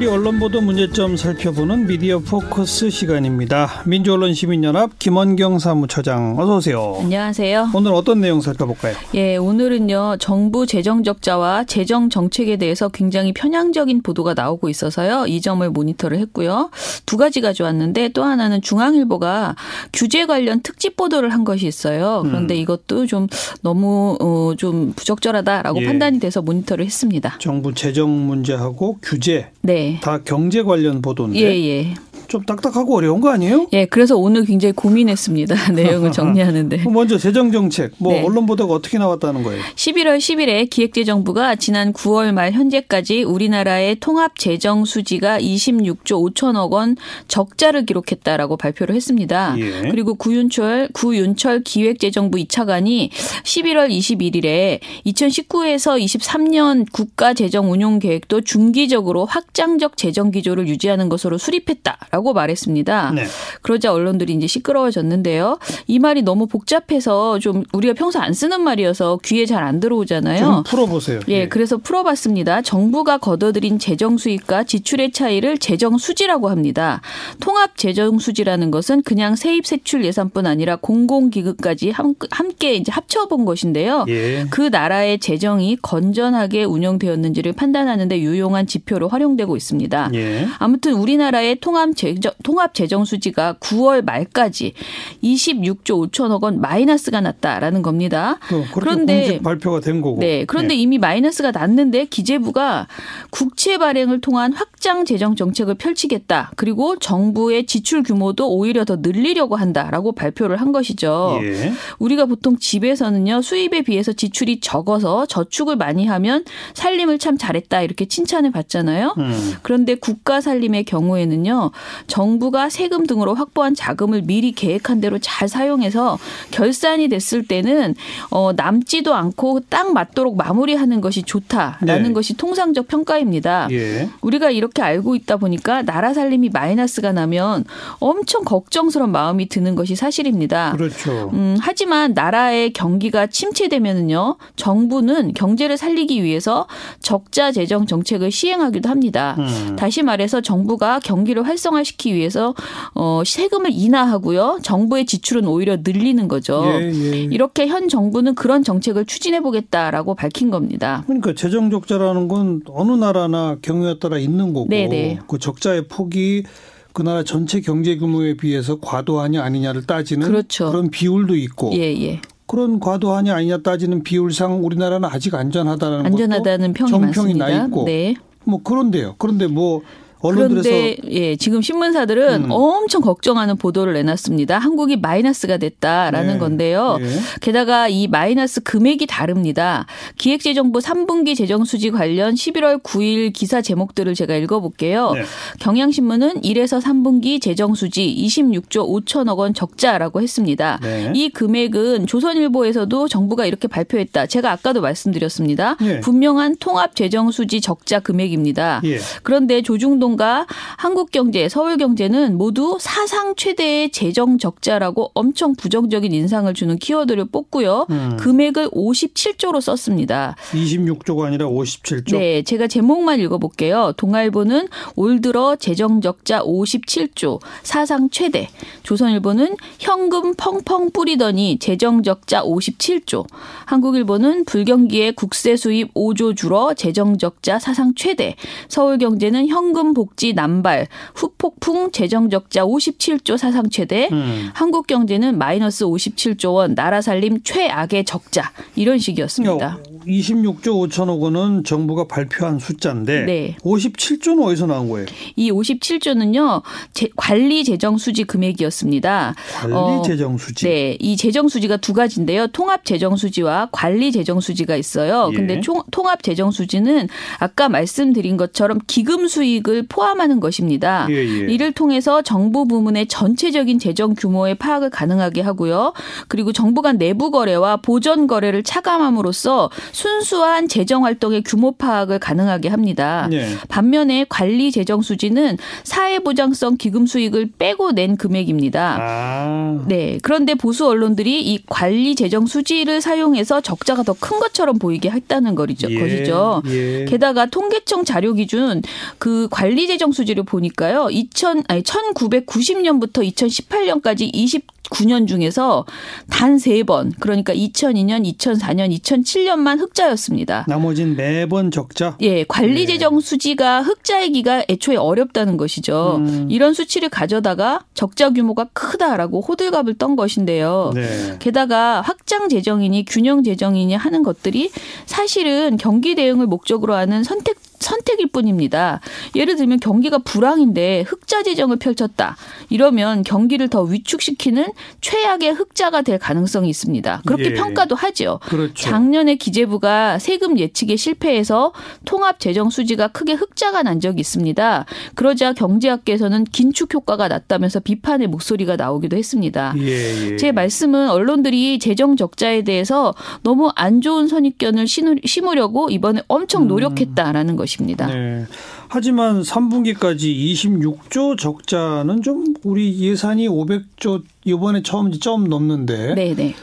우리 언론 보도 문제점 살펴보는 미디어 포커스 시간입니다. 민주언론시민연합 김원경 사무처장 어서 오세요. 안녕하세요. 오늘 어떤 내용 살펴볼까요? 예, 오늘은요. 정부 재정 적자와 재정 정책에 대해서 굉장히 편향적인 보도가 나오고 있어서요. 이 점을 모니터를 했고요. 두 가지 가져왔는데 또 하나는 중앙일보가 규제 관련 특집 보도를 한 것이 있어요. 그런데 음. 이것도 좀 너무 어, 좀 부적절하다라고 예. 판단이 돼서 모니터를 했습니다. 정부 재정 문제하고 규제 네. 다 경제 관련 보도인데. 예, 예. 좀 딱딱하고 어려운 거 아니에요? 예, 그래서 오늘 굉장히 고민했습니다. 내용을 정리하는데. 먼저 재정 정책, 뭐 네. 언론 보도가 어떻게 나왔다는 거예요? 11월 10일에 기획재정부가 지난 9월 말 현재까지 우리나라의 통합 재정 수지가 26조 5천억 원 적자를 기록했다라고 발표를 했습니다. 예. 그리고 구윤철 구윤철 기획재정부 2차관이 11월 21일에 2019에서 23년 국가 재정 운용 계획도 중기적으로 확장적 재정 기조를 유지하는 것으로 수립했다라고 라고 말했습니다. 네. 그러자 언론들이 이제 시끄러워졌는데요. 이 말이 너무 복잡해서 좀 우리가 평소 안 쓰는 말이어서 귀에 잘 안 들어오잖아요. 좀 풀어보세요. 예, 네. 그래서 풀어봤습니다. 정부가 걷어들인 재정 수익과 지출의 차이를 재정 수지라고 합니다. 통합 재정 수지라는 것은 그냥 세입 세출 예산뿐 아니라 공공기금까지 함께 이제 합쳐본 것인데요. 예. 그 나라의 재정이 건전하게 운영되었는지를 판단하는데 유용한 지표로 활용되고 있습니다. 예. 아무튼 우리나라의 통합 재 재정, 통합 재정 수지가 9월 말까지 26조 5천억 원 마이너스가 났다라는 겁니다. 어, 그런데 발표가 된 거고. 네. 그런데 네. 이미 마이너스가 났는데 기재부가 국채 발행을 통한 확장 재정 정책을 펼치겠다. 그리고 정부의 지출 규모도 오히려 더 늘리려고 한다라고 발표를 한 것이죠. 예. 우리가 보통 집에서는요 수입에 비해서 지출이 적어서 저축을 많이 하면 살림을 참 잘했다 이렇게 칭찬을 받잖아요. 음. 그런데 국가 살림의 경우에는요 정부가 세금 등으로 확보한 자금을 미리 계획한 대로 잘 사용해서 결산이 됐을 때는 어, 남지도 않고 딱 맞도록 마무리하는 것이 좋다라는 네. 것이 통상적 평가입니다. 예. 우리가 이렇게 알고 있다 보니까 나라 살림이 마이너스가 나면 엄청 걱정스러운 마음이 드는 것이 사실입니다. 그렇죠. 음, 하지만 나라의 경기가 침체되면은요 정부는 경제를 살리기 위해서 적자 재정 정책을 시행하기도 합니다. 음. 다시 말해서 정부가 경기를 활성화 활성화시키기 위해서 어 세금을 인하하고요. 정부의 지출은 오히려 늘리는 거죠. 예, 예. 이렇게 현 정부는 그런 정책을 추진해 보겠다라고 밝힌 겁니다. 그러니까 재정 적자라는 건 어느 나라나 경우에 따라 있는 거고 네네. 네. 그 적자의 폭이 그 나라 전체 경제 규모에 비해서 과도하냐 아니냐를 따지는 그렇죠. 그런 비율도 있고 예, 예. 그런 과도하냐 아니냐 따지는 비율상 우리나라는 아직 안전하다는 안전하다는 평이 정평이 많습니다. 나 있고 네. 뭐 그런데요. 그런데 뭐 그런데 예, 지금 신문사들은 음. 엄청 걱정하는 보도를 내놨습니다. 한국이 마이너스가 됐다라는 네. 건데요. 네. 게다가 이 마이너스 금액이 다릅니다. 기획재정부 3분기 재정 수지 관련 11월 9일 기사 제목들을 제가 읽어볼게요. 네. 경향신문은 1에서 3분기 재정 수지 26조 5천억 원 적자라고 했습니다. 네. 이 금액은 조선일보에서도 정부가 이렇게 발표했다. 제가 아까도 말씀드렸습니다. 네. 분명한 통합 재정 수지 적자 금액입니다. 예. 그런데 조중동 언론과 한국경제, 서울경제는 모두 사상 최대의 재정 적자라고 엄청 부정적인 인상을 주는 키워드를 뽑고요. 음. 금액을 57조로 썼습니다. 26조가 아니라 57조? 네, 제가 제목만 읽어볼게요. 동아일보는 올 들어 재정 적자 57조, 사상 최대. 조선일보는 현금 펑펑 뿌리더니 재정 적자 57조. 한국일보는 불경기에 국세 수입 5조 줄어 재정 적자 사상 최대. 서울경제는 현금 복지 남발, 후폭풍 재정적자 57조 사상 최대, 음. 한국 경제는 마이너스 57조 원, 나라 살림 최악의 적자 이런 식이었습니다. 26조 5천억 원은 정부가 발표한 숫자인데 네. 57조는 어디서 나온 거예요? 이 57조는요 제, 관리 재정 수지 금액이었습니다. 관리 어, 재정 수지. 네, 이 재정 수지가 두 가지인데요. 통합 재정 수지와 관리 재정 수지가 있어요. 예. 근데 총, 통합 재정 수지는 아까 말씀드린 것처럼 기금 수익을 포함하는 것입니다. 예, 예. 이를 통해서 정부 부문의 전체적인 재정 규모의 파악을 가능하게 하고요. 그리고 정부 간 내부 거래와 보전 거래를 차감함으로써 순수한 재정 활동의 규모 파악을 가능하게 합니다. 네. 반면에 관리 재정 수지는 사회보장성 기금 수익을 빼고 낸 금액입니다. 아. 네. 그런데 보수 언론들이 이 관리 재정 수지를 사용해서 적자가 더 큰 것처럼 보이게 했다는 거죠. 예. 것이죠. 예. 게다가 통계청 자료 기준 그 관리 재정 수지를 보니까요. 2000 아니 1990년부터 2018년까지 20 9년 중에서 단세 번, 그러니까 2002년, 2004년, 2007년만 흑자였습니다. 나머진 매번 적자? 예, 관리 재정 네. 수지가 흑자이기가 애초에 어렵다는 것이죠. 음. 이런 수치를 가져다가 적자 규모가 크다라고 호들갑을 떤 것인데요. 네. 게다가 확장 재정이니 균형 재정이니 하는 것들이 사실은 경기 대응을 목적으로 하는 선택 선택일 뿐입니다. 예를 들면 경기가 불황인데 흑자 재정을 펼쳤다. 이러면 경기를 더 위축시키는 최악의 흑자가 될 가능성이 있습니다. 그렇게 예. 평가도 하죠. 그렇죠. 작년에 기재부가 세금 예측에 실패해서 통합 재정 수지가 크게 흑자가 난 적이 있습니다. 그러자 경제학계에서는 긴축 효과가 났다면서 비판의 목소리가 나오기도 했습니다. 예, 예. 제 말씀은 언론들이 재정 적자에 대해서 너무 안 좋은 선입견을 심으려고 이번에 엄청 음. 노력했다라는 음. 것입니다. 것입니다. 네. 하지만 3분기까지 26조 적자는 좀 우리 예산이 500조 이번에 처음 좀 넘는데. 네네.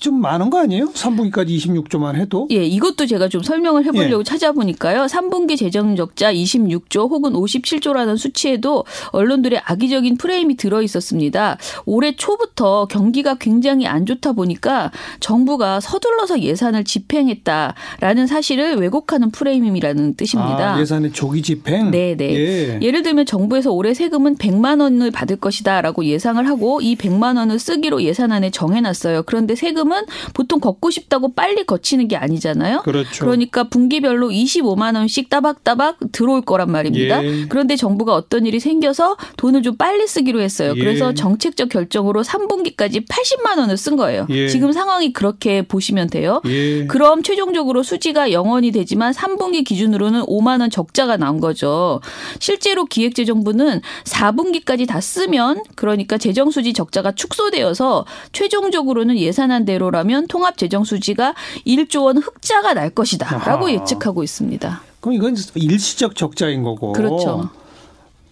네. 좀 많은 거 아니에요? 3분기까지 26조만 해도? 예, 이것도 제가 좀 설명을 해보려고 예. 찾아보니까요. 3분기 재정 적자 26조 혹은 57조라는 수치에도 언론들의 악의적인 프레임이 들어 있었습니다. 올해 초부터 경기가 굉장히 안 좋다 보니까 정부가 서둘러서 예산을 집행했다라는 사실을 왜곡하는 프레임이라는 뜻입니다. 아, 예산의 조기 집행? 네네. 네. 예. 예를 들면 정부에서 올해 세금은 100만 원을 받을 것이다라고 예상을 하고 이 100만 원을 쓰기로 예산안에 정해놨어요. 그런데 세금 세금은 보통 걷고 싶다고 빨리 거치는 게 아니잖아요. 그렇죠. 그러니까 분기별로 25만 원씩 따박따박 들어올 거란 말입니다. 예. 그런데 정부가 어떤 일이 생겨서 돈을 좀 빨리 쓰기로 했어요. 예. 그래서 정책적 결정으로 3분기까지 80만 원을 쓴 거예요. 예. 지금 상황이 그렇게 보시면 돼요. 예. 그럼 최종적으로 수지가 영원이 되지만 3분기 기준으로는 5만 원 적자가 나온 거죠. 실제로 기획재정부는 4분기까지 다 쓰면 그러니까 재정수지 적자가 축소되어서 최종적으로는 예산안 대로 대로라면 통합 재정 수지가 1조 원 흑자가 날 것이다라고 아하. 예측하고 있습니다. 그럼 이건 일시적 적자인 거고. 그렇죠.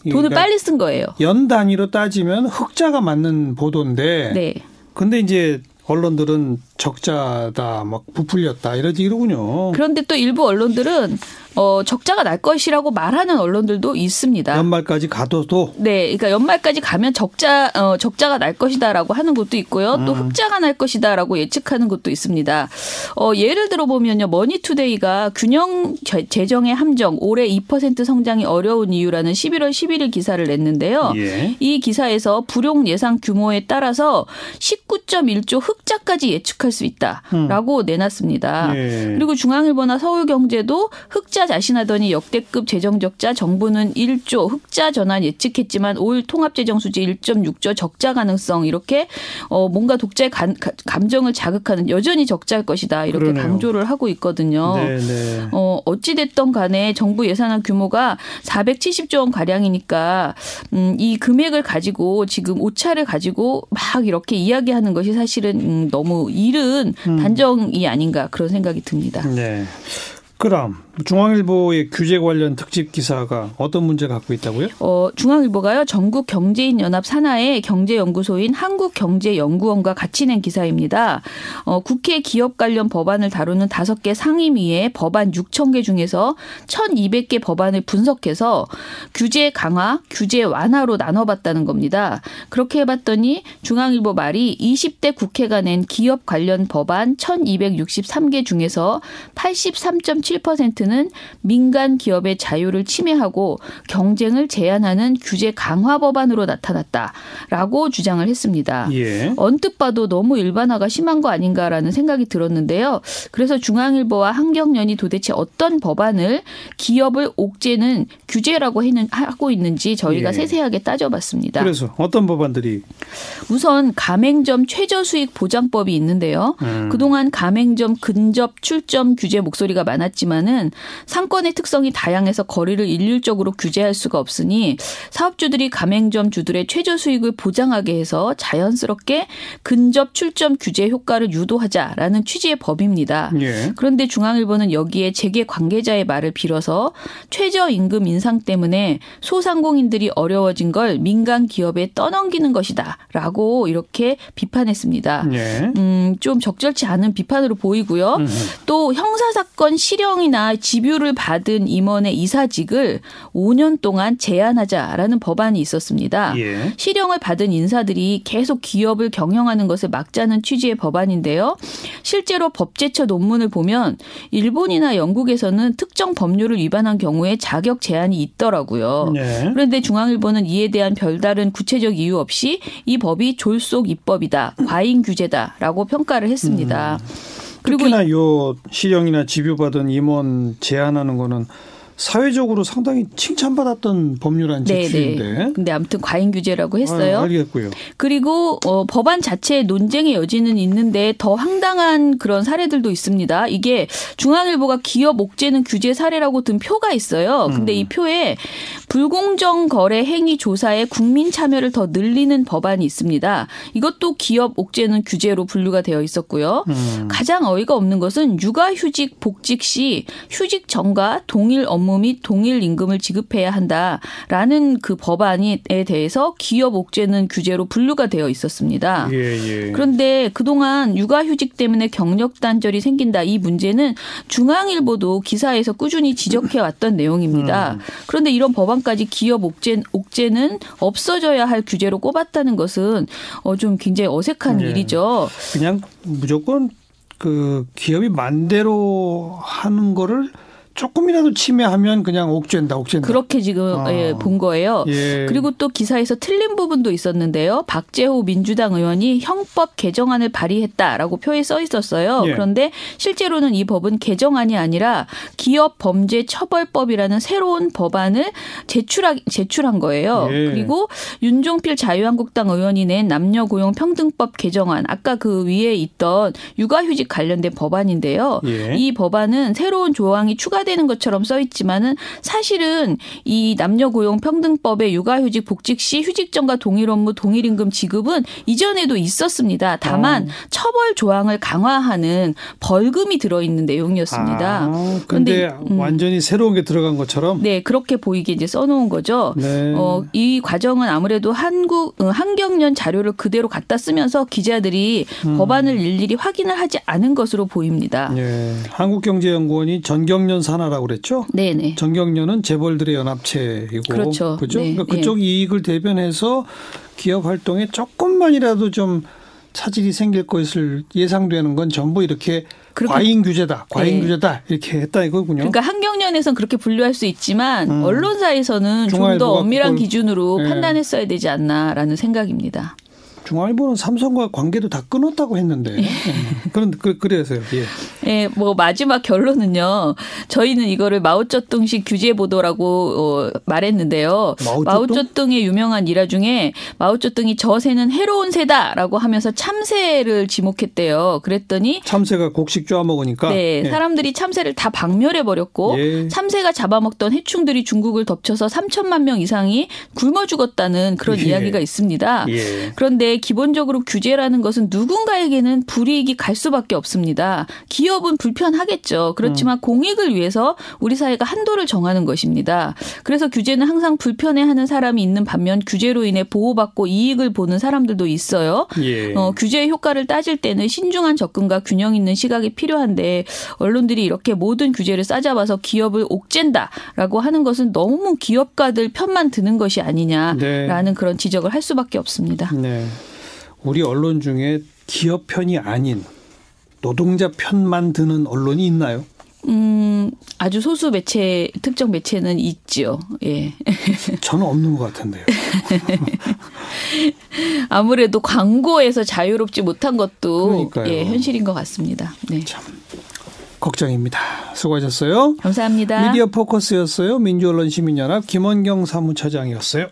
돈을 그러니까 빨리 쓴 거예요. 연 단위로 따지면 흑자가 맞는 보도인데. 네. 근데 이제 언론들은 적자다, 막 부풀렸다 이러지 이러군요. 그런데 또 일부 언론들은 어, 적자가 날 것이라고 말하는 언론들도 있습니다. 연말까지 가둬도? 네. 그러니까 연말까지 가면 적자, 어, 적자가 날 것이다라고 하는 것도 있고요. 또 음. 흑자가 날 것이다라고 예측하는 것도 있습니다. 어, 예를 들어 보면요. 머니투데이가 균형 재정의 함정 올해 2% 성장이 어려운 이유라는 11월 11일 기사를 냈는데요. 예. 이 기사에서 불용 예상 규모에 따라서 19.1조 흑자까지 예측할 수 있다라고 음. 내놨습니다. 예. 그리고 중앙일보나 서울경제도 흑자 자신하더니 역대급 재정적자 정부는 1조 흑자 전환 예측했지만 올 통합재정수지 1.6조 적자 가능성 이렇게 어 뭔가 독자의 감, 감정을 자극하는 여전히 적자일 것이다 이렇게 그러네요. 강조를 하고 있거든요. 네네. 네. 어 어찌 됐던 간에 정부 예산안 규모가 470조 원 가량이니까 음, 이 금액을 가지고 지금 오차를 가지고 막 이렇게 이야기하는 것이 사실은 음, 너무 이른 음. 단정이 아닌가 그런 생각이 듭니다. 네. 그럼 중앙일보의 규제 관련 특집 기사가 어떤 문제 갖고 있다고요? 어, 중앙일보가요. 전국 경제인 연합 산하의 경제연구소인 한국경제연구원과 같이 낸 기사입니다. 어, 국회 기업 관련 법안을 다루는 다섯 개 상임위의 법안 6천 개 중에서 1,200개 법안을 분석해서 규제 강화, 규제 완화로 나눠봤다는 겁니다. 그렇게 해봤더니 중앙일보 말이 20대 국회가 낸 기업 관련 법안 1,263개 중에서 83.7%는 는 민간 기업의 자유를 침해하고 경쟁을 제한하는 규제 강화 법안으로 나타났다라고 주장을 했습니다. 예. 언뜻 봐도 너무 일반화가 심한 거 아닌가라는 생각이 들었는데요. 그래서 중앙일보와 한경련이 도대체 어떤 법안을 기업을 옥죄는 규제라고 하고 있는지 저희가 예. 세세하게 따져봤습니다. 그래서 어떤 법안들이? 우선 가맹점 최저 수익 보장법이 있는데요. 음. 그동안 가맹점 근접 출점 규제 목소리가 많았지만은 하지만 상권의 특성이 다양해서 거리를 일률적으로 규제할 수가 없으니 사업주들이 가맹점 주들의 최저 수익을 보장하게 해서 자연스럽게 근접 출점 규제 효과를 유도하자라는 취지의 법입니다. 예. 그런데 중앙일보는 여기에 재계 관계자의 말을 빌어서 최저 임금 인상 때문에 소상공인들이 어려워진 걸 민간 기업에 떠넘기는 것이다라고 이렇게 비판했습니다. 예. 음, 좀 적절치 않은 비판으로 보이고요. 음흠. 또 형사 사건 실형이나 집유를 받은 임원의 이사직을 5년 동안 제한하자라는 법안이 있었습니다. 예. 실형을 받은 인사들이 계속 기업을 경영하는 것을 막자는 취지의 법안인데요. 실제로 법제처 논문을 보면 일본이나 영국에서는 특정 법률을 위반한 경우에 자격 제한이 있더라고요. 네. 그런데 중앙일보는 이에 대한 별다른 구체적 이유 없이 이 법이 졸속 입법이다, 과잉 규제다라고 평가를 했습니다. 음. 특히나 요 실형이나 집유받은 임원 제한하는 거는 사회적으로 상당히 칭찬받았던 법률 안 제출인데. 네네. 근데 아무튼 과잉 규제라고 했어요. 아, 알겠고요. 그리고 어, 법안 자체의 논쟁의 여지는 있는데 더 황당한 그런 사례들도 있습니다. 이게 중앙일보가 기업 옥죄는 규제 사례라고 든 표가 있어요. 근데 음. 이 표에 불공정 거래 행위 조사에 국민 참여를 더 늘리는 법안이 있습니다. 이것도 기업 옥죄는 규제로 분류가 되어 있었고요. 음. 가장 어이가 없는 것은 육아휴직 복직 시 휴직 전과 동일 업무 및 동일 임금을 지급해야 한다라는 그 법안에 대해서 기업 옥죄는 규제로 분류가 되어 있었습니다. 예, 예. 그런데 그동안 육아휴직 때문에 경력 단절이 생긴다 이 문제는 중앙일보도 기사에서 꾸준히 지적해 왔던 내용입니다. 음. 그런데 이런 법안 까지 기업 옥죄, 옥죄는 없어져야 할 규제로 꼽았다는 것은 어, 좀 굉장히 어색한 네. 일이죠. 그냥 무조건 그 기업이 만대로 하는 거를 조금이라도 침해하면 그냥 옥죄다, 옥죄다. 그렇게 지금 아. 예, 본 거예요. 예. 그리고 또 기사에서 틀린 부분도 있었는데요. 박재호 민주당 의원이 형법 개정안을 발의했다라고 표에 써 있었어요. 예. 그런데 실제로는 이 법은 개정안이 아니라 기업 범죄 처벌법이라는 새로운 법안을 제출하, 제출한 거예요. 예. 그리고 윤종필 자유한국당 의원이 낸 남녀 고용 평등법 개정안 아까 그 위에 있던 육아휴직 관련된 법안인데요. 예. 이 법안은 새로운 조항이 추가 되는 것처럼 써 있지만은 사실은 이 남녀 고용 평등법의 육아휴직 복직 시 휴직전과 동일 업무 동일 임금 지급은 이전에도 있었습니다. 다만 어. 처벌 조항을 강화하는 벌금이 들어 있는 내용이었습니다. 아, 그런데 음. 완전히 새로운 게 들어간 것처럼 네, 그렇게 보이게 이제 써 놓은 거죠. 네. 어, 이 과정은 아무래도 한국 어, 한경련 자료를 그대로 갖다 쓰면서 기자들이 음. 법안을 일일이 확인을 하지 않은 것으로 보입니다. 네. 한국경제연구원이 전경련 산 하나라고 그랬죠? 네네. 정경련은 재벌들의 연합체이고 그렇죠. 그죠? 네. 그러니까 그쪽 네. 이익을 대변해서 기업 활동에 조금만이라도 좀 차질이 생길 것을 예상되는 건 전부 이렇게 과잉 규제다, 과잉 네. 규제다 이렇게 했다 이거군요. 그러니까 한경련에선 그렇게 분류할 수 있지만 음. 언론사에서는 좀 더 엄밀한 기준으로 네. 판단했어야 되지 않나라는 생각입니다. 중앙일보는 삼성과 관계도 다 끊었다고 했는데 예. 네. 그런 그, 그래서요. 예. 예, 뭐 마지막 결론은요. 저희는 이거를 마오쩌둥식 규제 보도라고 어, 말했는데요. 마오쩌둥? 마오쩌둥의 유명한 일화 중에 마오쩌둥이 저 새는 해로운 새다라고 하면서 참새를 지목했대요. 그랬더니 참새가 곡식 쪼아 먹으니까 네, 예. 사람들이 참새를 다 박멸해 버렸고 예. 참새가 잡아먹던 해충들이 중국을 덮쳐서 3천만 명 이상이 굶어 죽었다는 그런 예. 이야기가 있습니다. 예. 그런데 기본적으로 규제라는 것은 누군가에게는 불이익이 갈 수밖에 없습니다. 기업은 불편하겠죠. 그렇지만 음. 공익을 위해서 우리 사회가 한도를 정하는 것입니다. 그래서 규제는 항상 불편해하는 사람이 있는 반면 규제로 인해 보호받고 이익을 보는 사람들도 있어요. 예. 어, 규제의 효과를 따질 때는 신중한 접근과 균형 있는 시각이 필요한데 언론들이 이렇게 모든 규제를 싸잡아서 기업을 옥죄다라고 하는 것은 너무 기업가들 편만 드는 것이 아니냐라는 네. 그런 지적을 할 수밖에 없습니다. 네. 우리 언론 중에 기업 편이 아닌 노동자 편만 드는 언론이 있나요? 음, 아주 소수 매체, 특정 매체는 있죠. 예. 저는 없는 것 같은데요. 아무래도 광고에서 자유롭지 못한 것도 예, 현실인 것 같습니다. 네. 참. 걱정입니다. 수고하셨어요. 감사합니다. 미디어 포커스였어요. 민주언론 시민연합 김원경 사무처장이었어요.